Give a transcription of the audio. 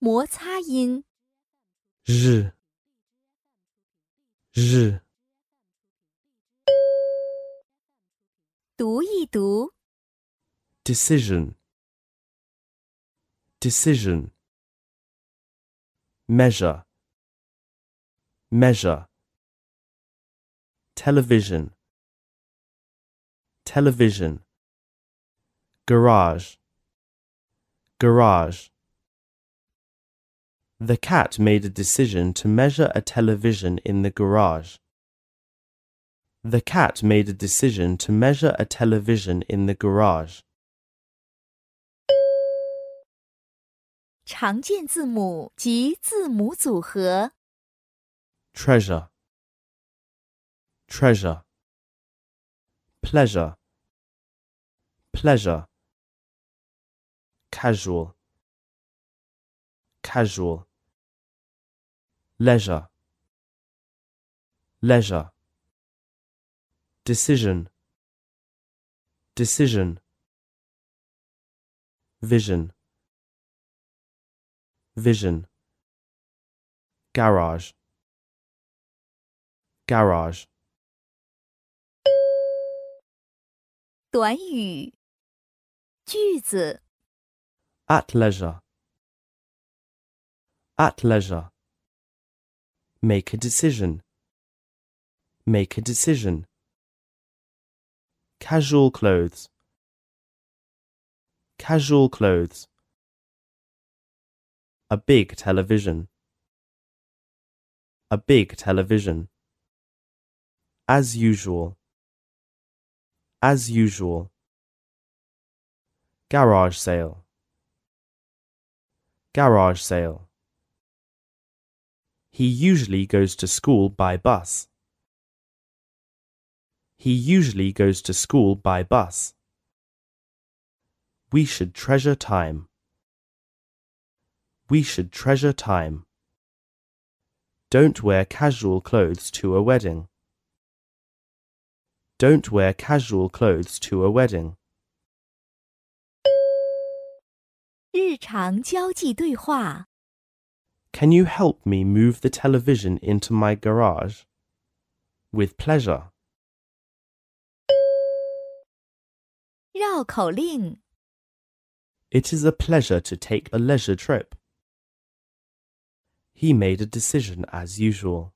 摩擦音，日日读一读，decision decision measure measure television television garage garage the cat made a decision to measure a television in the garage. The cat made a decision to measure a television in the garage. 常见字母及字母组合， treasure, treasure, pleasure, pleasure, casual, casual, leisure, leisure, decision, decision, vision, vision, garage garage, 短语、句子、 at leisure, at leisure, make a decision, make a decision, casual clothes, casual clothes, a big television, a big television, as usual, as usual, garage sale, garage sale. He usually goes to school by bus. He usually goes to school by bus. We should treasure time. We should treasure time. Don't wear casual clothes to a wedding. Don't wear casual clothes to a wedding. 日常交际对话， Can you help me move the television into my garage? With pleasure. 绕口令， It is a pleasure to take a leisure trip. He made a decision as usual.